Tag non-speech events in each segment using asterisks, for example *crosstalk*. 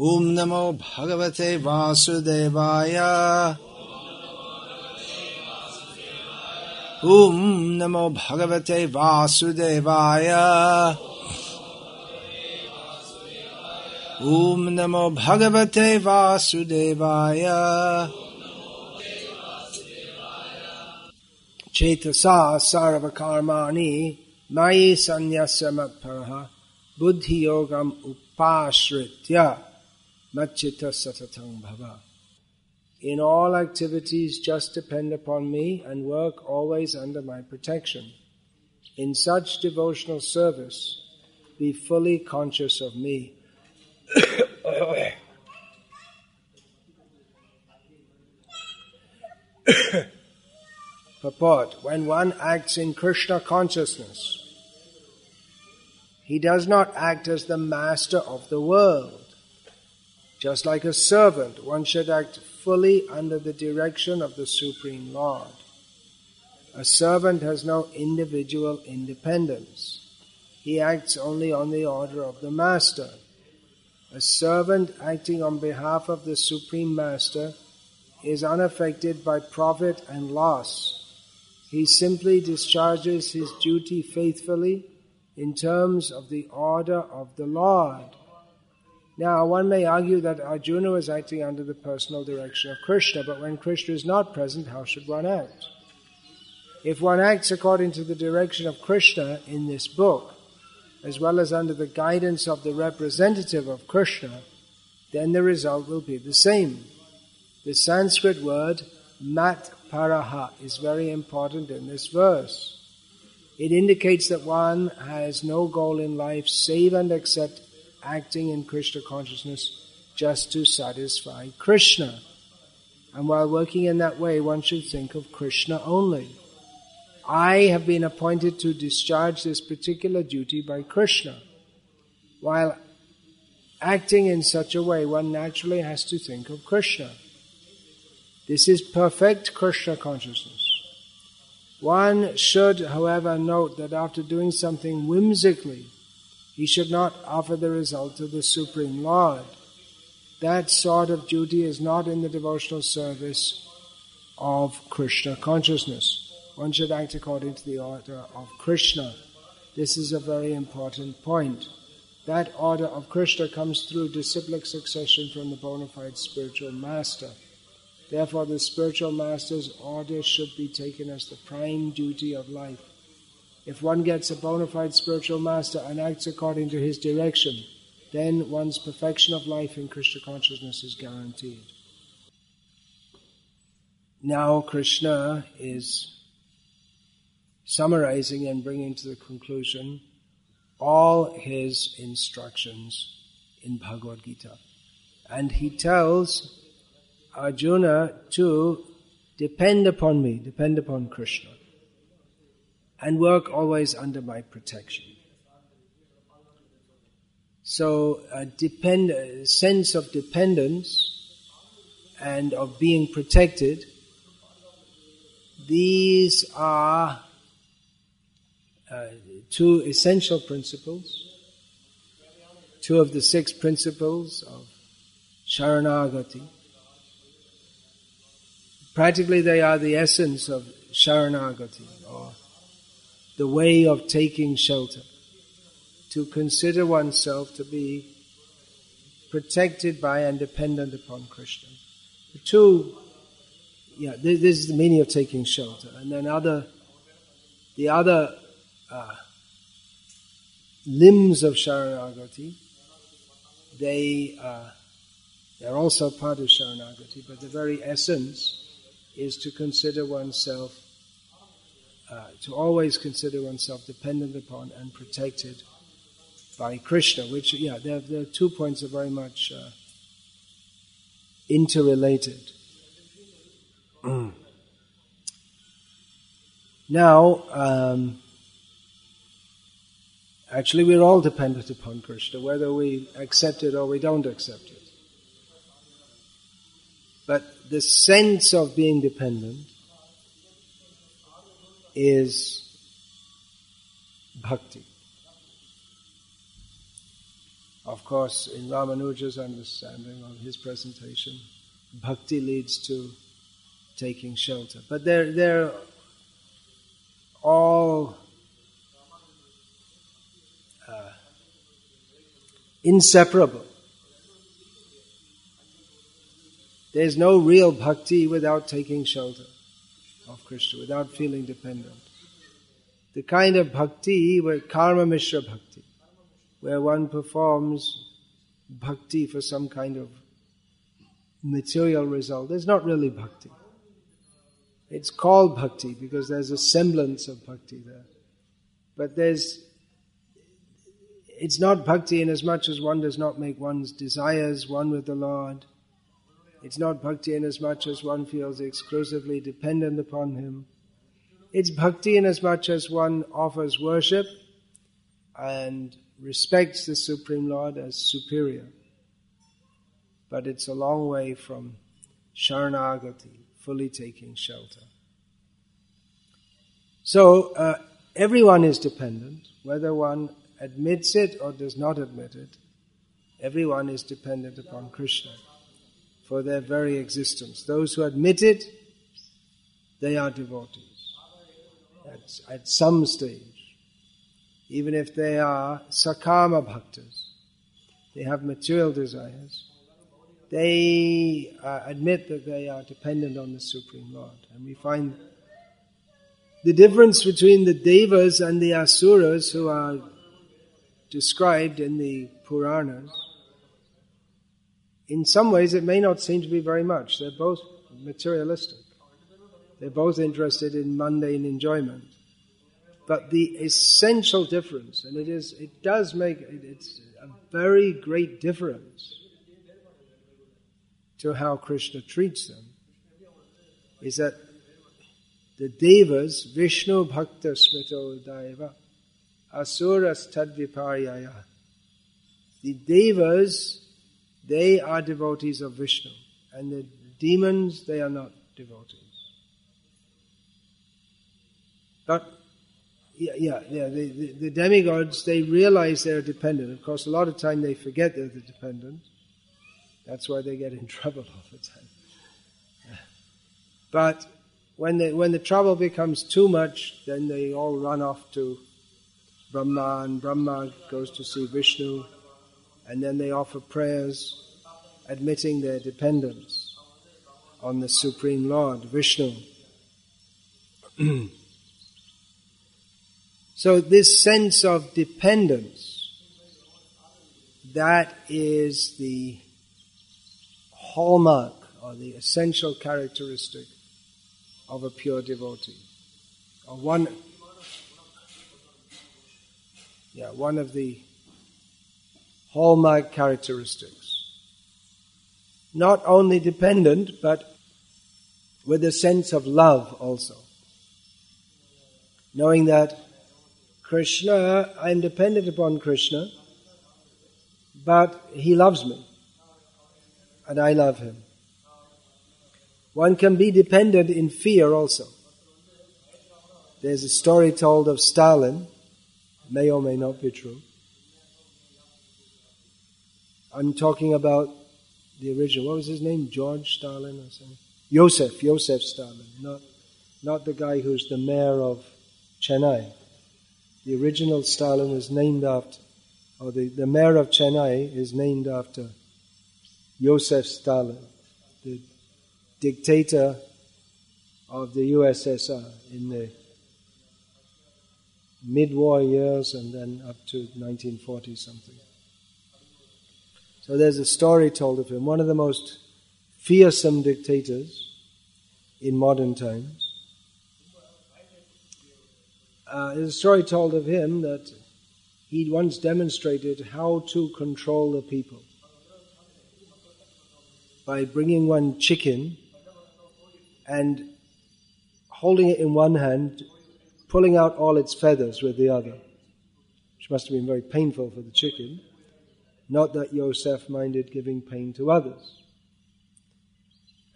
ॐ नमो भगवते वासुदेवाय। ॐ नमो भगवते वासुदेवाय। ॐ नमो भगवते वासुदेवाय। चेतसा सर्वकर्माणि मयि सन्न्यस्य मत्परः बुद्धियोगम् उपाश्रित्य। Machitta Satatang Bhava. In all activities, just depend upon me and work always under my protection. In such devotional service, be fully conscious of me. *coughs* Purport When one acts in Krishna consciousness, he does not act as the master of the world just like a servant, one should act fully under the direction of the Supreme Lord. A servant has no individual independence. He acts only on the order of the master. A servant acting on behalf of the Supreme Master is unaffected by profit and loss. He simply discharges his duty faithfully in terms of the order of the Lord. Now, one may argue that Arjuna was acting under the personal direction of Krishna, but when Krishna is not present, how should one act? If one acts according to the direction of Krishna in this book, as well as under the guidance of the representative of Krishna, then the result will be the same. The Sanskrit word mat paraha is very important in this verse. It indicates that one has no goal in life save and except acting in Krishna consciousness just to satisfy Krishna. And while working in that way, one should think of Krishna only. I have been appointed to discharge this particular duty by Krishna. While acting in such a way, one naturally has to think of Krishna. This is perfect Krishna consciousness. One should, however, note that after doing something whimsically, he should not offer the result to the Supreme Lord. That sort of duty is not in the devotional service of Krishna consciousness. One should act according to the order of Krishna. This is a very important point. That order of Krishna comes through disciplic succession from the bona fide spiritual master. Therefore, the spiritual master's order should be taken as the prime duty of life. If one gets a bona fide spiritual master and acts according to his direction, then one's perfection of life in Krishna consciousness is guaranteed. Now, Krishna is summarizing and bringing to the conclusion all his instructions in Bhagavad Gita. And he tells Arjuna to depend upon me, depend upon Krishna, and work always under my protection. So, a depend, a sense of dependence and of being protected, these are uh, two essential principles, two of the six principles of Sharanagati. Practically, they are the essence of Sharanagati, or the way of taking shelter. To consider oneself to be protected by and dependent upon Krishna. The two, yeah, this is the meaning of taking shelter. And then other, the other uh, limbs of Sharanagati, they, uh, they're also part of Sharanagati, but the very essence is to consider oneself, uh, to always consider oneself dependent upon and protected by Krishna, which, yeah, there are two points are very much uh, interrelated. *clears throat* now, um, actually, we're all dependent upon Krishna, whether we accept it or we don't accept it. But the sense of being dependent is bhakti. Of course, in Ramanuja's understanding of his presentation, bhakti leads to taking shelter. But they're, they're all uh, inseparable. There's no real bhakti without taking shelter of Krishna, without feeling dependent. The kind of bhakti where karma mishra bhakti, where one performs bhakti for some kind of material result, there's not really bhakti. It's called bhakti because there's a semblance of bhakti there. But there's, it's not bhakti in as much as one does not make one's desires one with the Lord. It's not bhakti in as much as one feels exclusively dependent upon Him. It's bhakti in as much as one offers worship and respects the Supreme Lord as superior. But it's a long way from Sharanagati, fully taking shelter. So, uh, everyone is dependent, whether one admits it or does not admit it. Everyone is dependent upon Krishna for their very existence. Those who admit it, they are devotees at, at some stage. Even if they are sakama bhaktas, they have material desires, they uh, admit that they are dependent on the Supreme Lord. And we find the difference between the Devas and the Asuras who are described in the Puranas. In some ways, it may not seem to be very much. They're both materialistic. They're both interested in mundane enjoyment. But the essential difference, and it is, it does make, it's a very great difference to how Krishna treats them is that the devas, Vishnu Bhakta Smrito Daiva, Asuras Tadviparyaya. The devas, they are devotees of Vishnu, and the demons, they are not devotees. But yeah, yeah, yeah the, the, the, demigods, they realize they're dependent. Of course, a lot of time they forget they're the dependent. That's why they get in *laughs* trouble all the time. But when the, when the trouble becomes too much, then they all run off to Brahma, and Brahma goes to see Vishnu, and then they offer prayers admitting their dependence on the Supreme Lord, Vishnu. *clears throat* so this sense of dependence, that is the hallmark or the essential characteristic of a pure devotee. Or one, yeah, one of the hallmark characteristics. Not only dependent, but with a sense of love also. Knowing that Krishna, I'm dependent upon Krishna, but He loves me and I love him. One can be dependent in fear also. There's a story told of Stalin, may or may not be true. I'm talking about the original. What was his name? George Stalin or something? Joseph, Joseph Stalin, not, not the guy who's the mayor of Chennai. The original Stalin was named after, or the, the mayor of Chennai is named after Joseph Stalin, the dictator of the USSR in the mid-war years and then up to 1940 something. So there's a story told of him, one of the most fearsome dictators in modern times. Uh, there's a story told of him that he once demonstrated how to control the people by bringing one chicken and holding it in one hand, pulling out all its feathers with the other, which must have been very painful for the chicken. Not that Yosef minded giving pain to others.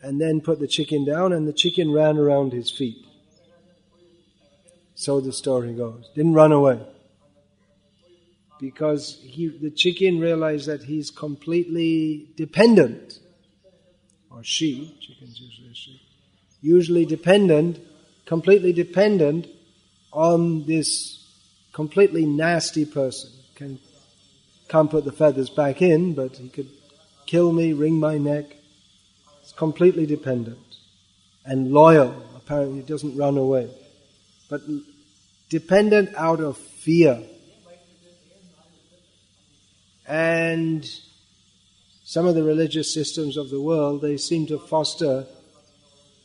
And then put the chicken down, and the chicken ran around his feet. So the story goes. Didn't run away. because he, the chicken realized that he's completely dependent, or she, chickens usually she, usually dependent, completely dependent on this completely nasty person. Can, can't put the feathers back in, but he could kill me, wring my neck. It's completely dependent and loyal. Apparently, he doesn't run away. But dependent out of fear. And some of the religious systems of the world, they seem to foster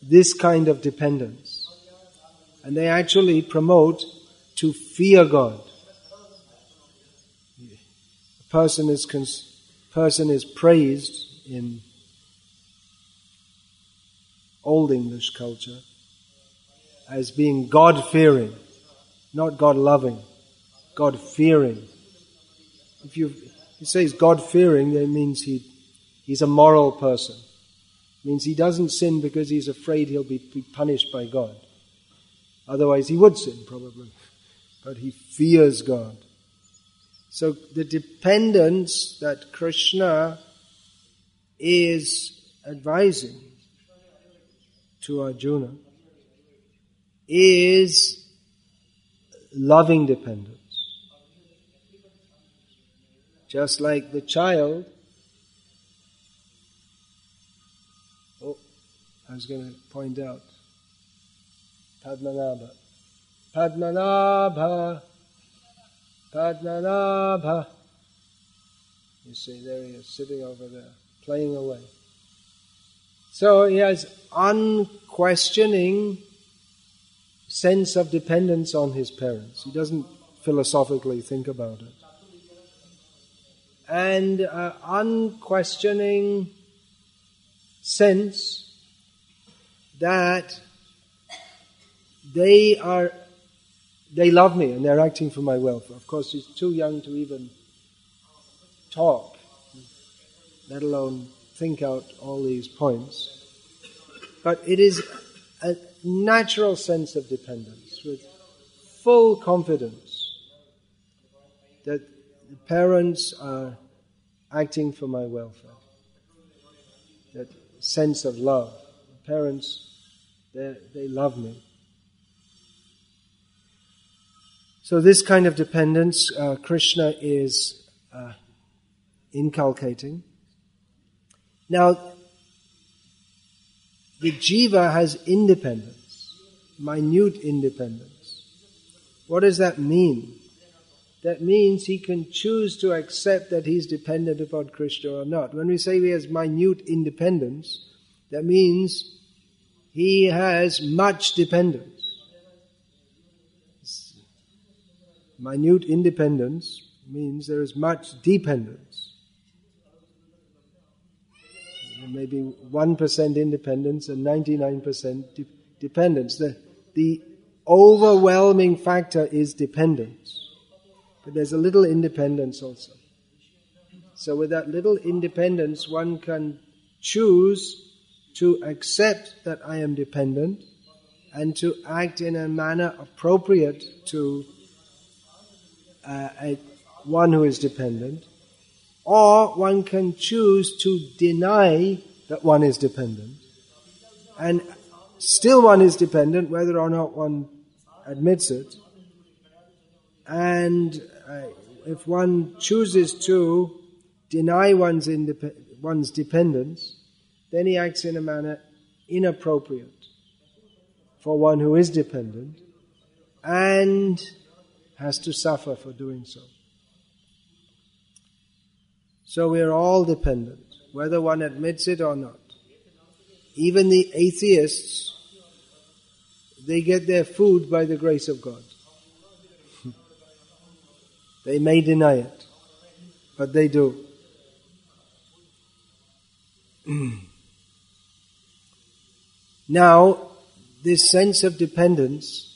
this kind of dependence. And they actually promote to fear God. Person is, cons- person is praised in Old English culture as being God fearing, not God loving, God fearing. If you he says God fearing, that means he he's a moral person. It means he doesn't sin because he's afraid he'll be, be punished by God. Otherwise, he would sin probably. But he fears God. So the dependence that Krishna is advising to Arjuna is loving dependence. Just like the child. Oh, I was going to point out. Padmanabha. Padmanabha. Padmanabha. You see, there he is, sitting over there, playing away. So he has unquestioning sense of dependence on his parents. He doesn't philosophically think about it. And uh, unquestioning sense that they are, they love me and they're acting for my welfare. Of course, he's too young to even talk, let alone think out all these points. But it is a natural sense of dependence with full confidence that the parents are acting for my welfare. That sense of love. The parents, they love me. So this kind of dependence, uh, Krishna is uh, inculcating. Now, the jiva has independence, minute independence. What does that mean? That means he can choose to accept that he's dependent upon Krishna or not. When we say he has minute independence, that means he has much dependence. Minute independence means there is much dependence maybe 1% independence and 99% de- dependence. The, the overwhelming factor is dependence. But there's a little independence also. So with that little independence, one can choose to accept that I am dependent and to act in a manner appropriate to uh, one who is dependent or one can choose to deny that one is dependent. And still one is dependent whether or not one admits it. And uh, if one chooses to deny one's, indep- one's dependence, then he acts in a manner inappropriate for one who is dependent and has to suffer for doing so. So we are all dependent, whether one admits it or not. Even the atheists, they get their food by the grace of God. *laughs* they may deny it, but they do. *clears throat* now, this sense of dependence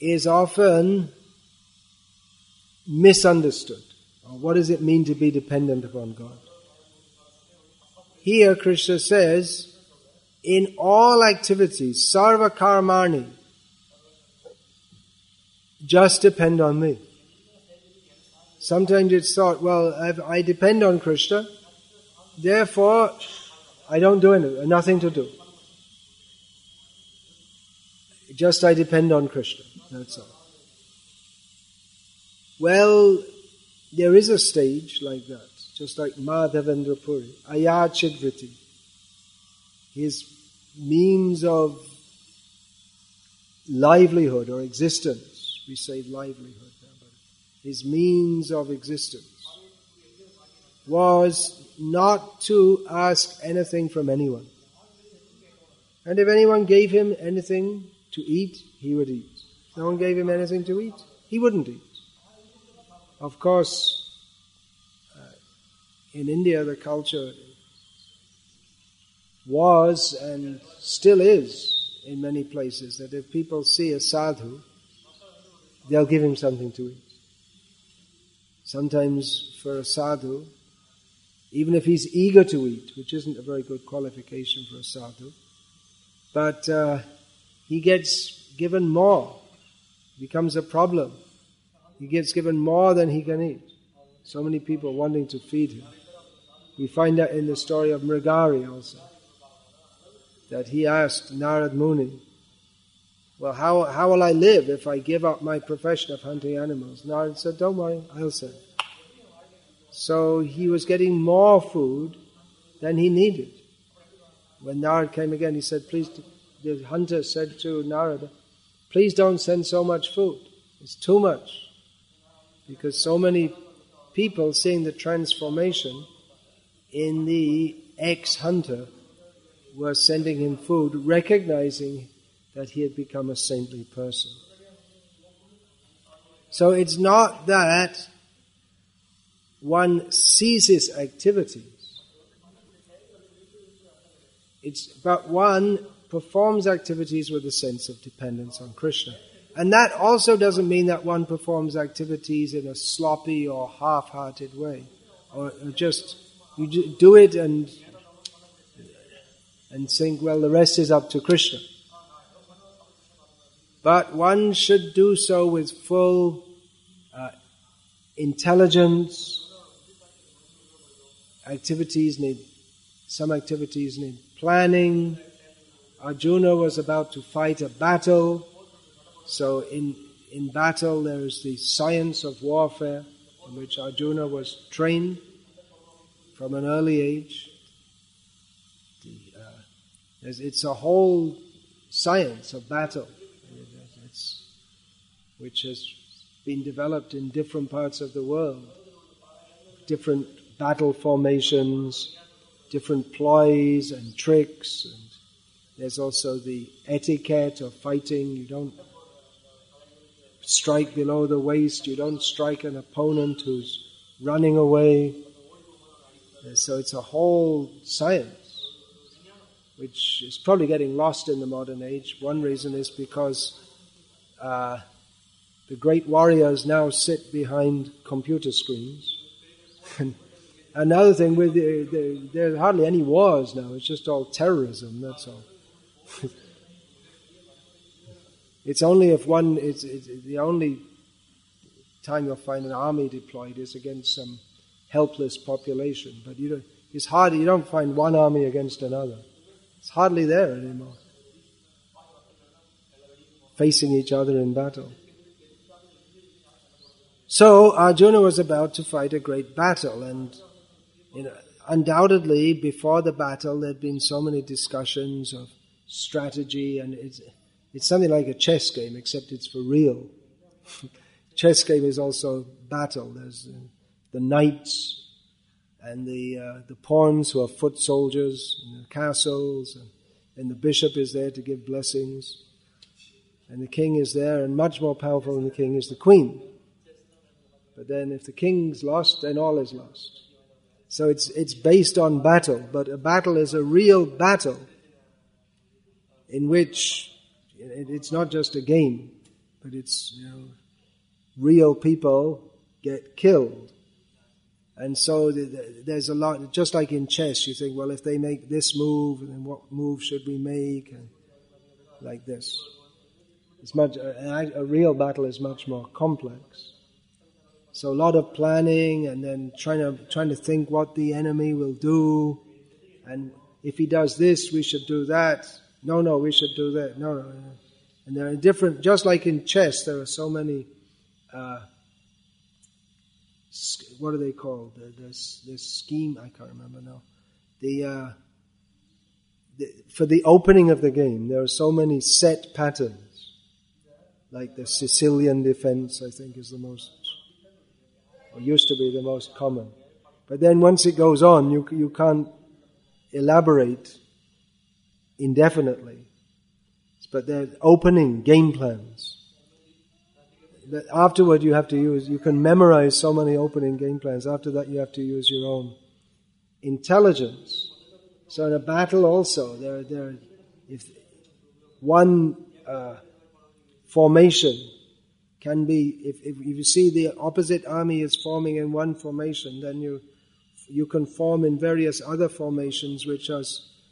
is often misunderstood. Uh, what does it mean to be dependent upon God? Here Krishna says, in all activities, sarva karmani, just depend on me. Sometimes it's thought, well, I depend on Krishna, therefore I don't do anything, nothing to do. Just I depend on Krishna, that's all. Well, there is a stage like that, just like Madhavendra Puri, Ayachidvriti. His means of livelihood or existence, we say livelihood now, his means of existence was not to ask anything from anyone. And if anyone gave him anything to eat, he would eat. If no one gave him anything to eat, he wouldn't eat. Of course, uh, in India, the culture was and still is in many places that if people see a sadhu, they'll give him something to eat. Sometimes for a sadhu, even if he's eager to eat, which isn't a very good qualification for a sadhu, but uh, he gets given more, becomes a problem. He gets given more than he can eat. So many people wanting to feed him. We find that in the story of Mrigari also. That he asked Narad Muni, Well, how, how will I live if I give up my profession of hunting animals? Narad said, Don't worry, I'll send. So he was getting more food than he needed. When Narad came again, he said, Please, the hunter said to Narada, Please don't send so much food. It's too much because so many people seeing the transformation in the ex-hunter were sending him food, recognizing that he had become a saintly person. So it's not that one ceases activities. It's but one performs activities with a sense of dependence on Krishna. And that also doesn't mean that one performs activities in a sloppy or half-hearted way, or, or just you do it and and think, well, the rest is up to Krishna. But one should do so with full uh, intelligence. Activities need some activities need planning. Arjuna was about to fight a battle so in, in battle there is the science of warfare in which Arjuna was trained from an early age. The, uh, it's a whole science of battle which has been developed in different parts of the world. Different battle formations, different ploys and tricks. And there's also the etiquette of fighting. You don't strike below the waist, you don't strike an opponent who's running away. So it's a whole science which is probably getting lost in the modern age. One reason is because uh, the great warriors now sit behind computer screens. *laughs* Another thing, with the, the, there are hardly any wars now. It's just all terrorism. That's all. *laughs* It's only if one, it's, it's, the only time you'll find an army deployed is against some helpless population. But you don't, it's hard, you don't find one army against another. It's hardly there anymore. Facing each other in battle. So Arjuna was about to fight a great battle and you know, undoubtedly before the battle there'd been so many discussions of strategy and it's, it's something like a chess game, except it's for real. *laughs* chess game is also battle. There's uh, the knights and the uh, the pawns who are foot soldiers in the castles, and, and the bishop is there to give blessings, and the king is there, and much more powerful than the king is the queen. But then, if the king's lost, then all is lost. So it's it's based on battle, but a battle is a real battle in which it's not just a game, but it's you know, real people get killed. And so there's a lot, just like in chess, you think, well, if they make this move, then what move should we make? And like this. It's much, a, real battle is much more complex. So a lot of planning and then trying to trying to think what the enemy will do, and if he does this, we should do that. No, no, we should do that. No, no. And there are different, just like in chess, there are so many. Uh, what are they called? This this scheme I can't remember now. The, uh, the for the opening of the game, there are so many set patterns, like the Sicilian defense. I think is the most or used to be the most common. But then once it goes on, you, you can't elaborate indefinitely. But they're opening game plans. But afterward you have to use, you can memorize so many opening game plans. After that you have to use your own intelligence. So in a battle also, there, there, if one uh, formation can be, if, if, if you see the opposite army is forming in one formation, then you, you can form in various other formations which are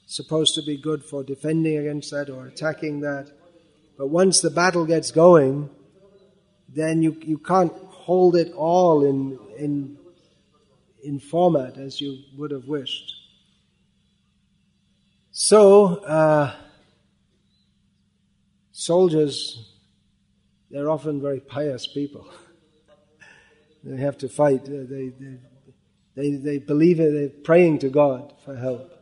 supposed to be good for defending against that or attacking that. But once the battle gets going, then you, you can't hold it all in, in, in format as you would have wished. So, uh, soldiers they're often very pious people. *laughs* they have to fight. They, they, they, they believe it, they're praying to God for help.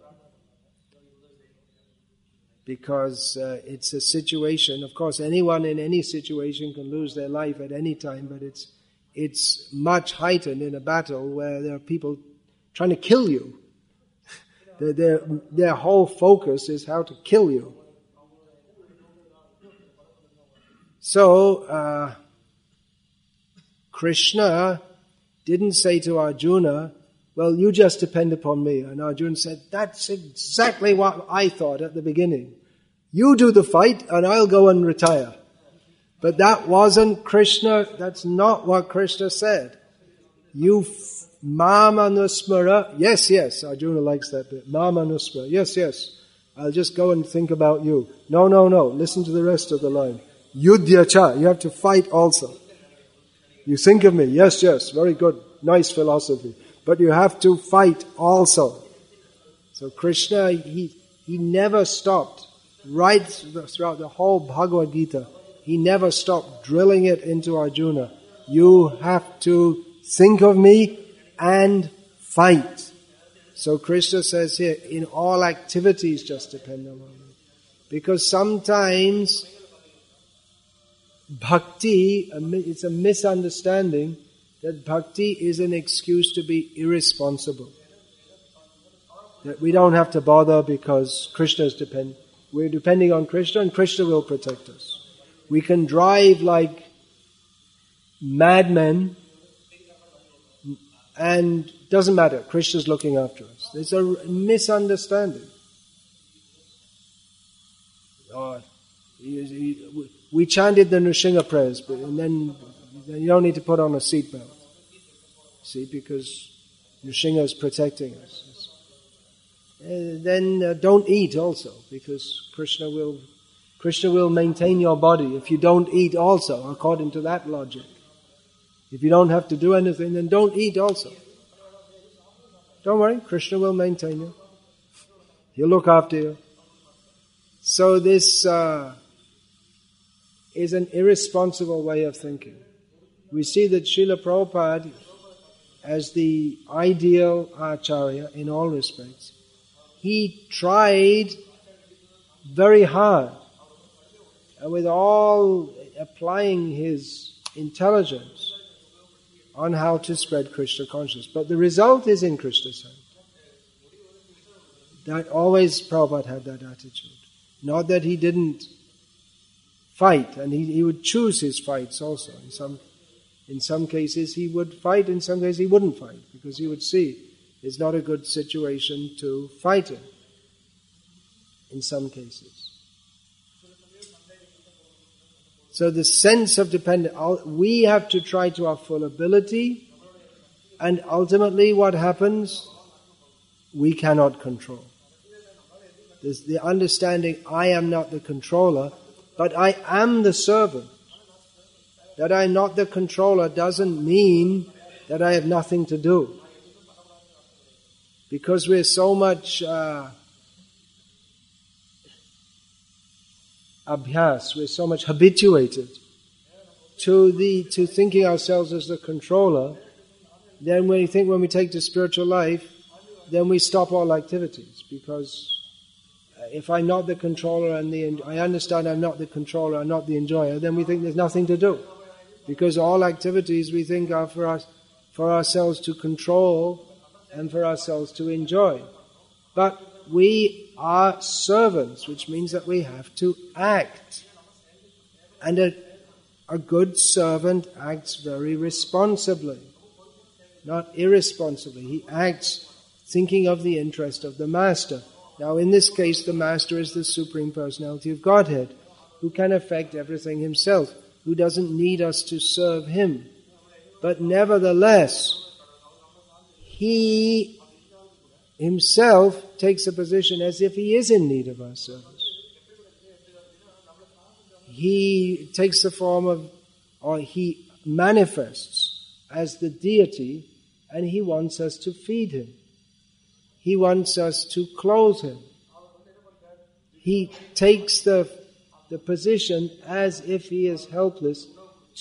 Because uh, it's a situation, of course, anyone in any situation can lose their life at any time, but it's, it's much heightened in a battle where there are people trying to kill you. their, their, their whole focus is how to kill you. So, uh, Krishna didn't say to Arjuna, well, you just depend upon me. And Arjuna said, that's exactly what I thought at the beginning. You do the fight and I'll go and retire. But that wasn't Krishna, that's not what Krishna said. You mama nusmara, yes, yes, Arjuna likes that bit. Mama nusmara, yes, yes. I'll just go and think about you. No, no, no, listen to the rest of the line. Yudhya cha, you have to fight also. You think of me, yes, yes, very good, nice philosophy. But you have to fight also. So Krishna, he, he never stopped, right throughout the whole Bhagavad Gita, he never stopped drilling it into Arjuna. You have to think of me and fight. So Krishna says here, in all activities just depend on me. Because sometimes bhakti, it's a misunderstanding that bhakti is an excuse to be irresponsible. That we don't have to bother because Krishna is depend. We're depending on Krishna and Krishna will protect us. We can drive like madmen and doesn't matter. Krishna's looking after us. It's a misunderstanding. Oh, we chanted the Nrsimha prayers, but, and then, you don't need to put on a seatbelt. See, because Nrsimha is protecting us. Uh, then uh, don't eat also, because Krishna will, Krishna will maintain your body if you don't eat also, according to that logic. If you don't have to do anything, then don't eat also. Don't worry, Krishna will maintain you. He'll look after you. So this, uh, is an irresponsible way of thinking. We see that Srila Prabhupada, as the ideal Acharya in all respects, he tried very hard with all applying his intelligence on how to spread Krishna consciousness. But the result is in Krishna's hand. That always Prabhupada had that attitude. Not that he didn't fight, and he, he would choose his fights also. In some, in some cases he would fight, in some cases he wouldn't fight, because he would see it's not a good situation to fight in, in some cases. So the sense of dependence, we have to try to our full ability, and ultimately what happens, we cannot control. There's the understanding, I am not the controller, but I am the servant. That I'm not the controller doesn't mean that I have nothing to do. Because we're so much uh, abhyas, we're so much habituated to the to thinking ourselves as the controller, then we think when we take to spiritual life, then we stop all activities. Because uh, if I'm not the controller and the I understand I'm not the controller, I'm not the enjoyer, then we think there's nothing to do. Because all activities we think are for us for ourselves to control and for ourselves to enjoy. But we are servants, which means that we have to act. And a, a good servant acts very responsibly, not irresponsibly. He acts thinking of the interest of the master. Now, in this case, the master is the Supreme Personality of Godhead, who can affect everything himself, who doesn't need us to serve him. But nevertheless, he himself takes a position as if he is in need of our service. He takes the form of, or he manifests as the deity and he wants us to feed him. He wants us to clothe him. He takes the, the position as if he is helpless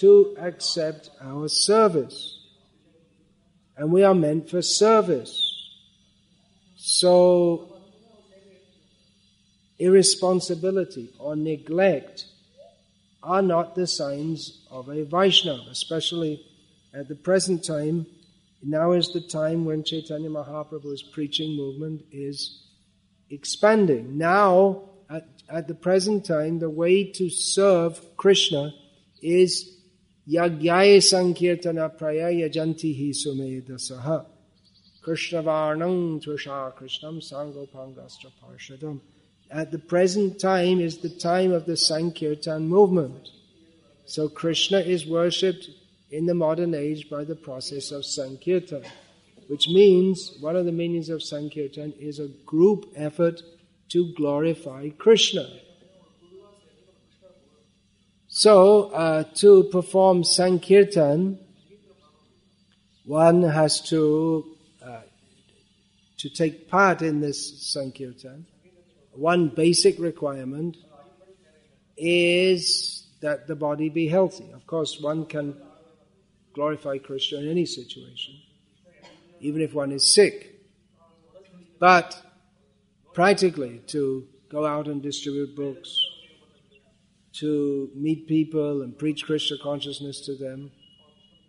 to accept our service. And we are meant for service. So, irresponsibility or neglect are not the signs of a Vaishnava, especially at the present time. Now is the time when Chaitanya Mahaprabhu's preaching movement is expanding. Now, at, at the present time, the way to serve Krishna is Yagyaya Sankirtana Prayaya Jantihi. Krishna Varnam Tvisha Krishnam Sangopangastra Parshadam. At the present time is the time of the Sankirtan movement. So Krishna is worshipped in the modern age by the process of Sankirtan, which means one of the meanings of Sankirtan is a group effort to glorify Krishna. So, uh, to perform Sankirtan, one has to uh, to take part in this Sankirtan. One basic requirement is that the body be healthy. Of course, one can glorify Krishna in any situation, even if one is sick. But practically, to go out and distribute books, to meet people and preach Krishna consciousness to them,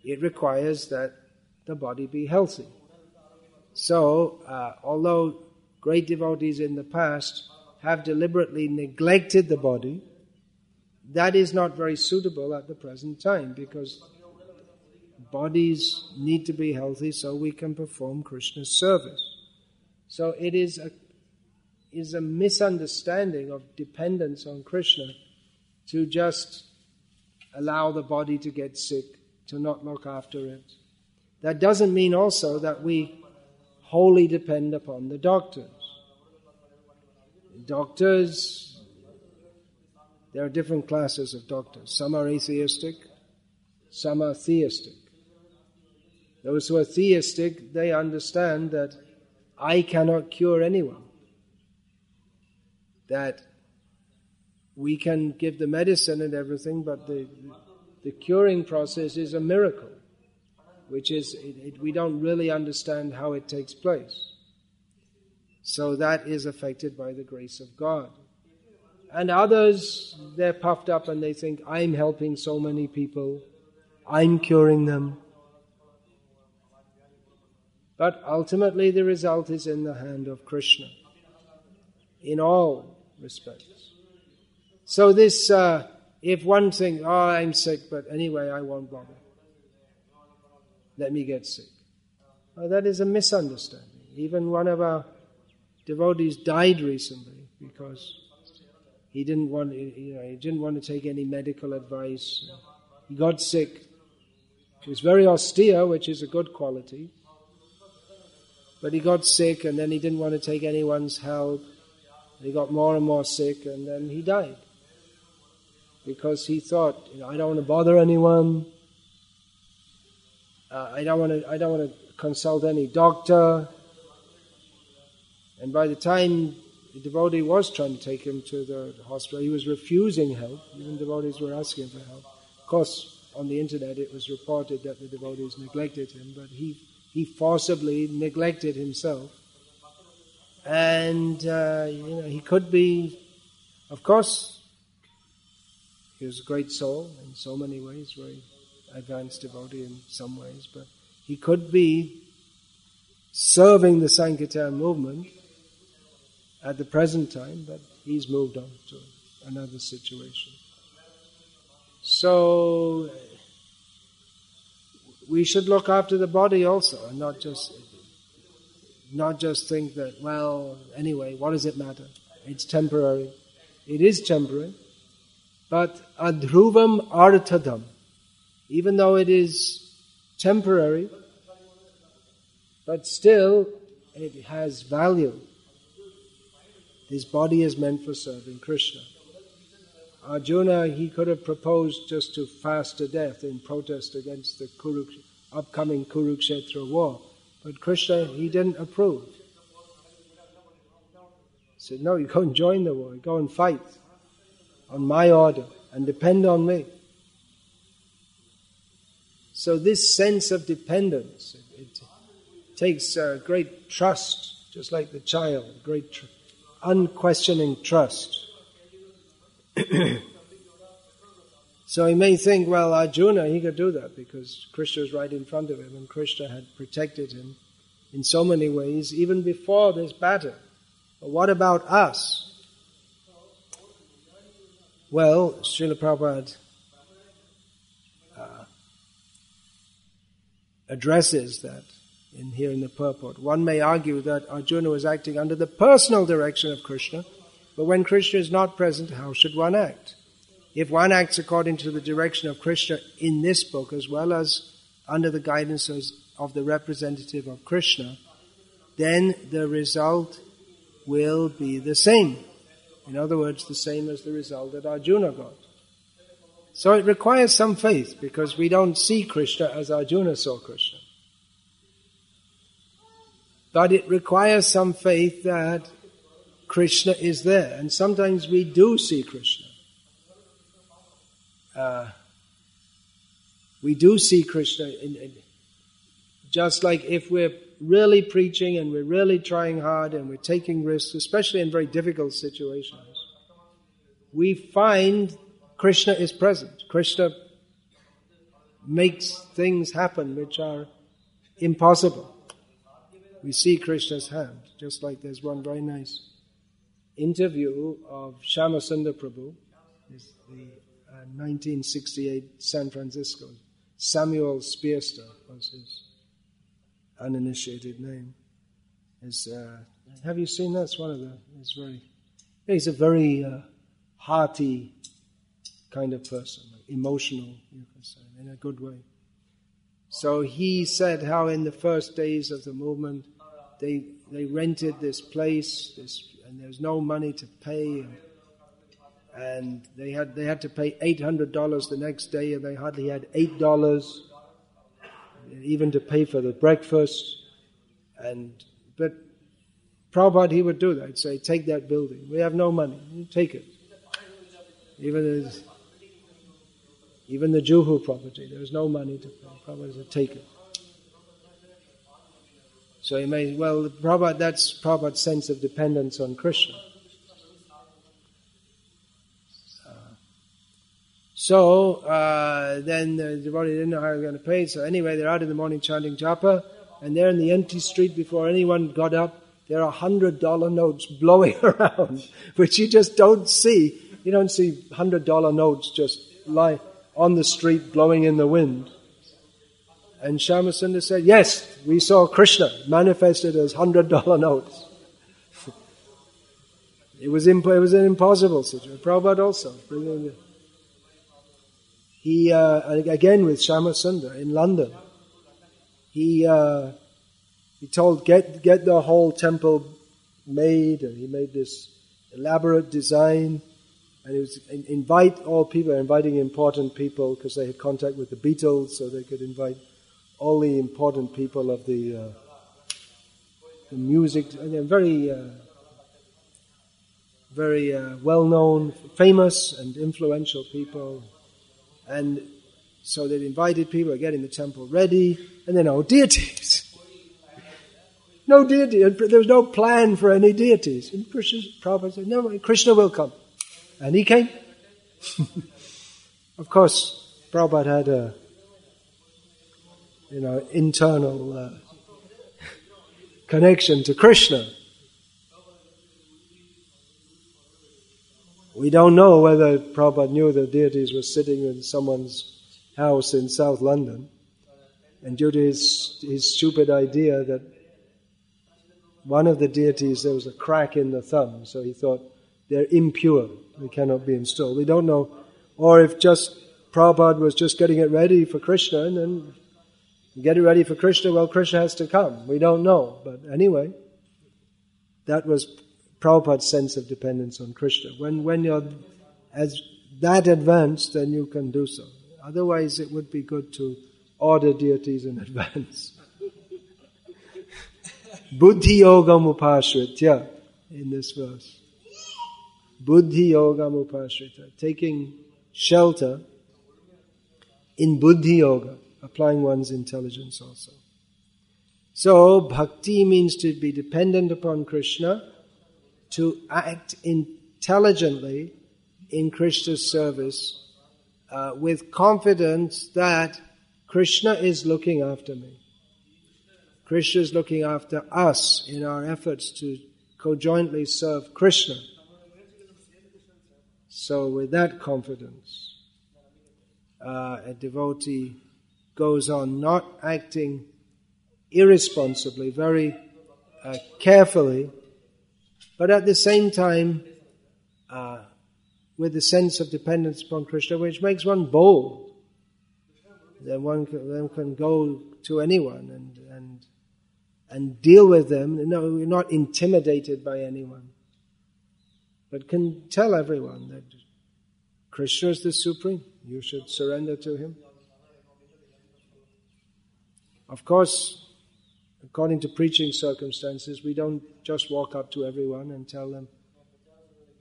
it requires that the body be healthy. So, uh, although great devotees in the past have deliberately neglected the body, that is not very suitable at the present time because bodies need to be healthy so we can perform Krishna's service. So it is a, is a misunderstanding of dependence on Krishna to just allow the body to get sick, to not look after it. That doesn't mean also that we wholly depend upon the doctors. Doctors, there are different classes of doctors. Some are atheistic, some are theistic. Those who are theistic, they understand that I cannot cure anyone. That we can give the medicine and everything, but the, the curing process is a miracle, which is, it, it, we don't really understand how it takes place. So that is affected by the grace of God. And others, they're puffed up and they think, I'm helping so many people, I'm curing them. But ultimately, the result is in the hand of Krishna in all respects. So this, uh, if one thinks, oh, I'm sick, but anyway, I won't bother. Let me get sick. Well, that is a misunderstanding. Even one of our devotees died recently because he didn't want, you know, he didn't want to take any medical advice. He got sick. He was very austere, which is a good quality. But he got sick and then he didn't want to take anyone's help. He got more and more sick and then he died. Because he thought, you know, I don't want to bother anyone. Uh, I don't want to. I don't want to consult any doctor. And by the time the devotee was trying to take him to the hospital, he was refusing help. Even devotees were asking for help. Of course, on the internet it was reported that the devotees neglected him, but he he forcibly neglected himself. And uh, you know, he could be, of course, he was a great soul in so many ways, very advanced devotee in some ways, but he could be serving the Sankirtan movement at the present time, but he's moved on to another situation. So we should look after the body also, and not just not just think that well, anyway, what does it matter? It's temporary. It is temporary, but adhruvam arthadam, even though it is temporary, but still it has value. This body is meant for serving Krishna. Arjuna, he could have proposed just to fast to death in protest against the Kuruk, upcoming Kurukshetra war. But Krishna, he didn't approve. He said, No, you go and join the war, go and fight on my order and depend on me. So, this sense of dependence, it, it takes uh, great trust, just like the child, great tr- unquestioning trust. *clears throat* so he may think, well, Arjuna, he could do that because Krishna is right in front of him and Krishna had protected him in so many ways even before this battle. But what about us? Well, Srila Prabhupada uh, addresses that in here in the purport. One may argue that Arjuna was acting under the personal direction of Krishna, but when Krishna is not present, how should one act? If one acts according to the direction of Krishna in this book, as well as under the guidance of the representative of Krishna, then the result will be the same. In other words, the same as the result that Arjuna got. So it requires some faith because we don't see Krishna as Arjuna saw Krishna. But it requires some faith that Krishna is there. And sometimes we do see Krishna. Uh, we do see Krishna in, in, just like if we're really preaching and we're really trying hard and we're taking risks, especially in very difficult situations, we find Krishna is present. Krishna makes things happen which are impossible. We see Krishna's hand, just like there's one very nice interview of Shyamasundar Prabhu, is the uh, 1968 San Francisco. Samuel Speerstra was his uninitiated name. Is uh, have you seen that? It's one of the. It's very. He's a very uh, hearty kind of person, like emotional, you can say, in a good way. So he said how in the first days of the movement, they they rented this place, this and there was no money to pay. And, and they had they had to pay eight hundred dollars the next day, and they hardly had eight dollars even to pay for the breakfast. And but Prabhupada he would do that. He'd say, "Take that building. We have no money. You take it." Even as, even the Juhu property, there was no money to pay. Prabhupada said, "Take it." So he may, well, Prabhupada, that's Prabhupada's sense of dependence on Krishna. So uh, then the devotee didn't know how they were going to pay. So anyway, they're out in the morning chanting japa, and there in the empty street before anyone got up, there are hundred dollar notes blowing *laughs* around, which you just don't see. You don't see hundred dollar notes just lie on the street blowing in the wind. And Shyamasundar said, yes, we saw Krishna manifested as hundred dollar notes. *laughs* it, was imp- it was an impossible situation. Prabhupada also. He, uh, again with Shyamasundar in London, he, uh, he told, get, get the whole temple made, and he made this elaborate design. And he was in, invite all people, inviting important people because they had contact with the Beatles, so they could invite all the important people of the, uh, the music, and very, uh, very uh, well-known, famous, and influential people. And so they'd invited people, getting the temple ready, and then, oh, deities. No deity. There was no plan for any deities. And Krishna's Prabhupada said, no, Krishna will come. And he came. *laughs* of course, Prabhupada had a, you know, internal uh, *laughs* connection to Krishna. We don't know whether Prabhupada knew the deities were sitting in someone's house in South London. And due to his, his stupid idea that one of the deities, there was a crack in the thumb, so he thought they're impure. They cannot be installed. We don't know. Or if just Prabhupada was just getting it ready for Krishna and then get it ready for Krishna, well, Krishna has to come. We don't know. But anyway, that was Prabhupada's sense of dependence on Krishna. When, when you're as that advanced, then you can do so. Otherwise, it would be good to order deities in *laughs* advance. Buddhi yogam upashritya in this verse. Buddhi yoga upashrita, taking shelter in buddhi yoga, applying one's intelligence also. So, bhakti means to be dependent upon Krishna, to act intelligently in Krishna's service uh, with confidence that Krishna is looking after me. Krishna is looking after us in our efforts to conjointly serve Krishna. So, with that confidence, uh, a devotee goes on not acting irresponsibly, very uh, carefully, but at the same time, uh, with a sense of dependence upon Krishna, which makes one bold. Then one can, then can go to anyone and, and, and deal with them. No, you're not intimidated by anyone but can tell everyone that Krishna is the supreme. You should surrender to him. Of course, according to preaching circumstances, we don't just walk up to everyone and tell them,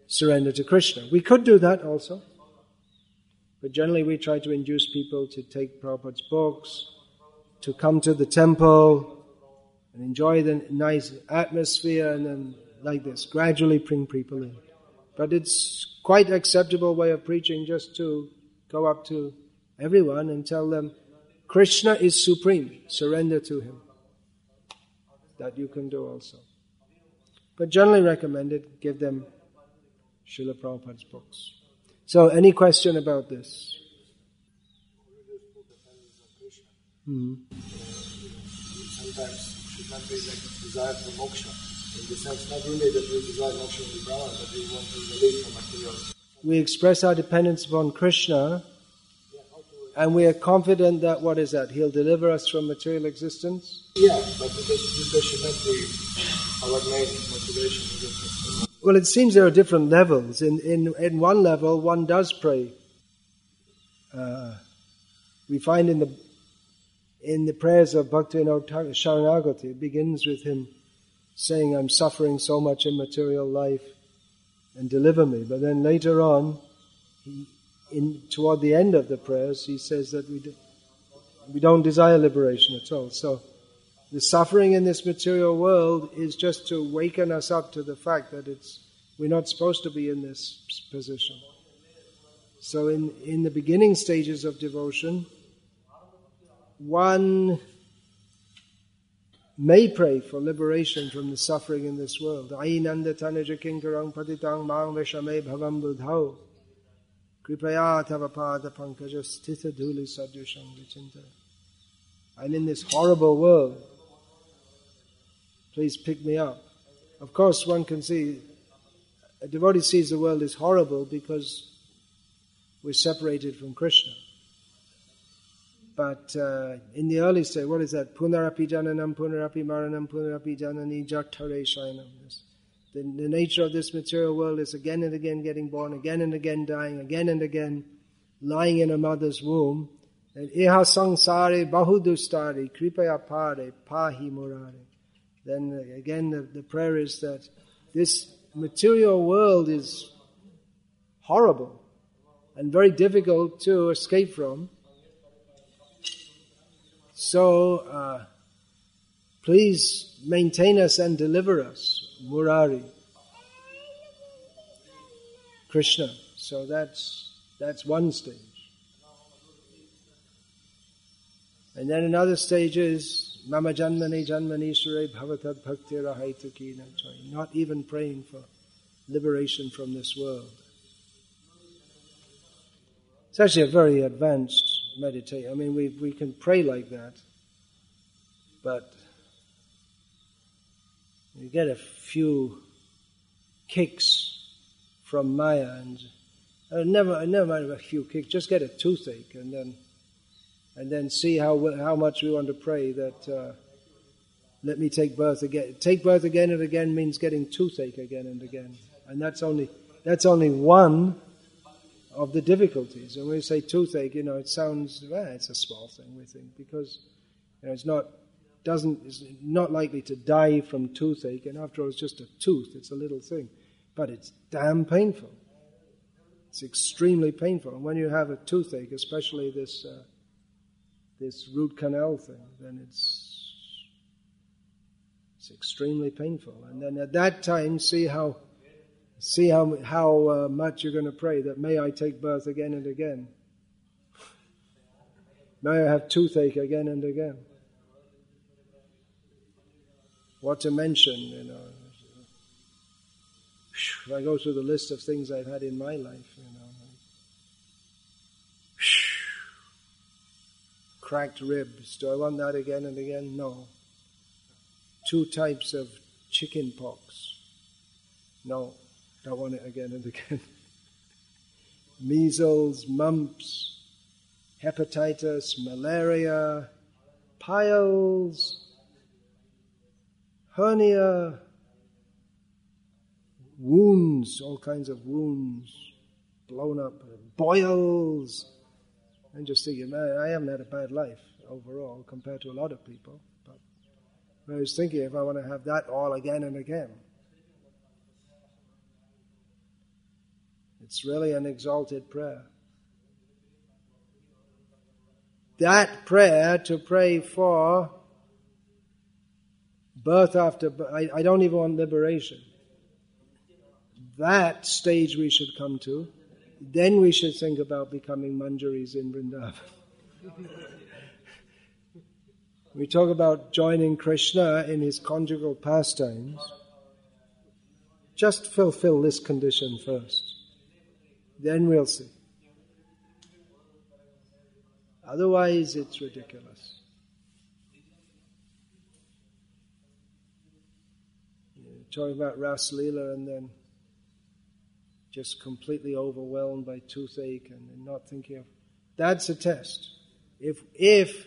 surrender to Krishna. We could do that also. But generally, we try to induce people to take Prabhupada's books, to come to the temple, and enjoy the nice atmosphere, and then, like this, gradually bring people in. But it's quite acceptable way of preaching just to go up to everyone and tell them, Krishna is supreme. Surrender to him. That you can do also. But generally recommended, give them Srila Prabhupada's books. So, any question about this? Mm-hmm. Sometimes it might be like desire for moksha in the sense not really that we desire moksha in the Brahman, but we want to release from material. We express our dependence upon Krishna, and we are confident that what is that? He'll deliver us from material existence. Yeah, but this, this should not be our main motivation. Well, it seems there are different levels. In in in one level, one does pray. Uh, we find in the in the prayers of Bhaktivinoda Sharanagati, it begins with him saying, I'm suffering so much in material life and deliver me. But then later on, he, in, toward the end of the prayers, he says that we, do, we don't desire liberation at all. So the suffering in this material world is just to waken us up to the fact that it's, we're not supposed to be in this position. So in, in the beginning stages of devotion, one may pray for liberation from the suffering in this world. Buddhau. Kripaya tavapada pankaja stitha dhuli sadhusham vichinta. I'm in this horrible world. Please pick me up. Of course, one can see, a devotee sees the world is horrible because we're separated from Krishna. But uh, in the early stage, what is that? Punarapi jananam, punarapi maranam, punarapi janani jathare shainam. The, the nature of this material world is again and again getting born, again and again dying, again and again lying in a mother's womb. And iha bahudustari kripaya pare pahi. Then again the, the prayer is that this material world is horrible and very difficult to escape from. So, uh, please maintain us and deliver us, Murari. Krishna. So that's, that's one stage. And then another stage is Mama Janmani Janmani Sure Bhavatad Bhakti Rahaitukina. Not even praying for liberation from this world. It's actually a very advanced meditate. I mean, we, we can pray like that, but you get a few kicks from Maya, and uh, never, never mind a few kicks. Just get a toothache, and then, and then see how how much we want to pray that. Uh, let me take birth again. Take birth again and again means getting toothache again and again, and that's only that's only one of the difficulties. And when we say toothache, you know, it sounds, well, it's a small thing, we think, because you know, it's not, doesn't, it's not likely to die from toothache, and after all, it's just a tooth, it's a little thing. But it's damn painful. It's extremely painful. And when you have a toothache, especially this, uh, this root canal thing, then it's, it's extremely painful. And then at that time, see how See how, how uh, much you're going to pray that may I take birth again and again. *laughs* May I have toothache again and again. What to mention, you know. If I go through the list of things I've had in my life, you know. Cracked ribs. Do I want that again and again? No. Two types of chicken pox. No. Don't want it again and again. *laughs* Measles, mumps, hepatitis, malaria, piles, hernia, wounds, all kinds of wounds, blown up, boils. And just thinking, man, I haven't had a bad life overall compared to a lot of people. But I was thinking if I want to have that all again and again. It's really an exalted prayer. That prayer to pray for birth after birth, I, I don't even want liberation. That stage we should come to. Then we should think about becoming manjaris in Vrindavan. we talk about joining Krishna in his conjugal pastimes. Just fulfill this condition first. Then we'll see. Otherwise, it's ridiculous. Talking about Ras Leela and then just completely overwhelmed by toothache and not thinking of that's a test. If if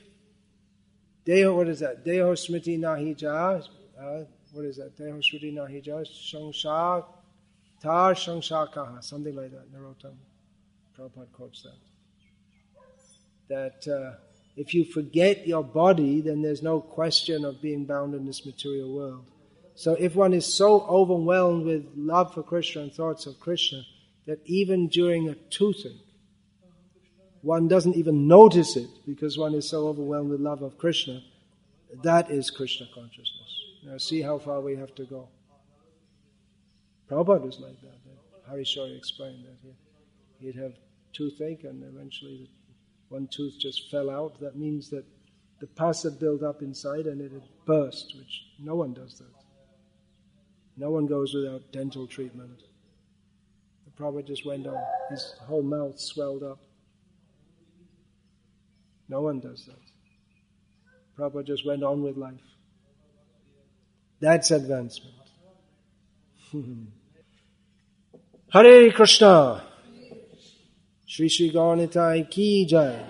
Deho, what is that? Deho Smriti Nahija, uh, what is that? Deho Smriti Nahija, Shangshak Tar Shangshakaha, something like that, Narottam. Prabhupada quotes that. That uh, if you forget your body, then there's no question of being bound in this material world. So if one is so overwhelmed with love for Krishna and thoughts of Krishna, that even during a toothache, one doesn't even notice it because one is so overwhelmed with love of Krishna, that is Krishna consciousness. Now see how far we have to go. Prabhupada was like that. Hari Sauri explained that. He, he'd have toothache and eventually one tooth just fell out. That means that the pus had built up inside and it had burst, which no one does that. No one goes without dental treatment. The Prabhupada just went on. His whole mouth swelled up. No one does that. Prabhupada just went on with life. That's advancement. *laughs* Hare Krishna. Shri Sri Gaunitai ki jai.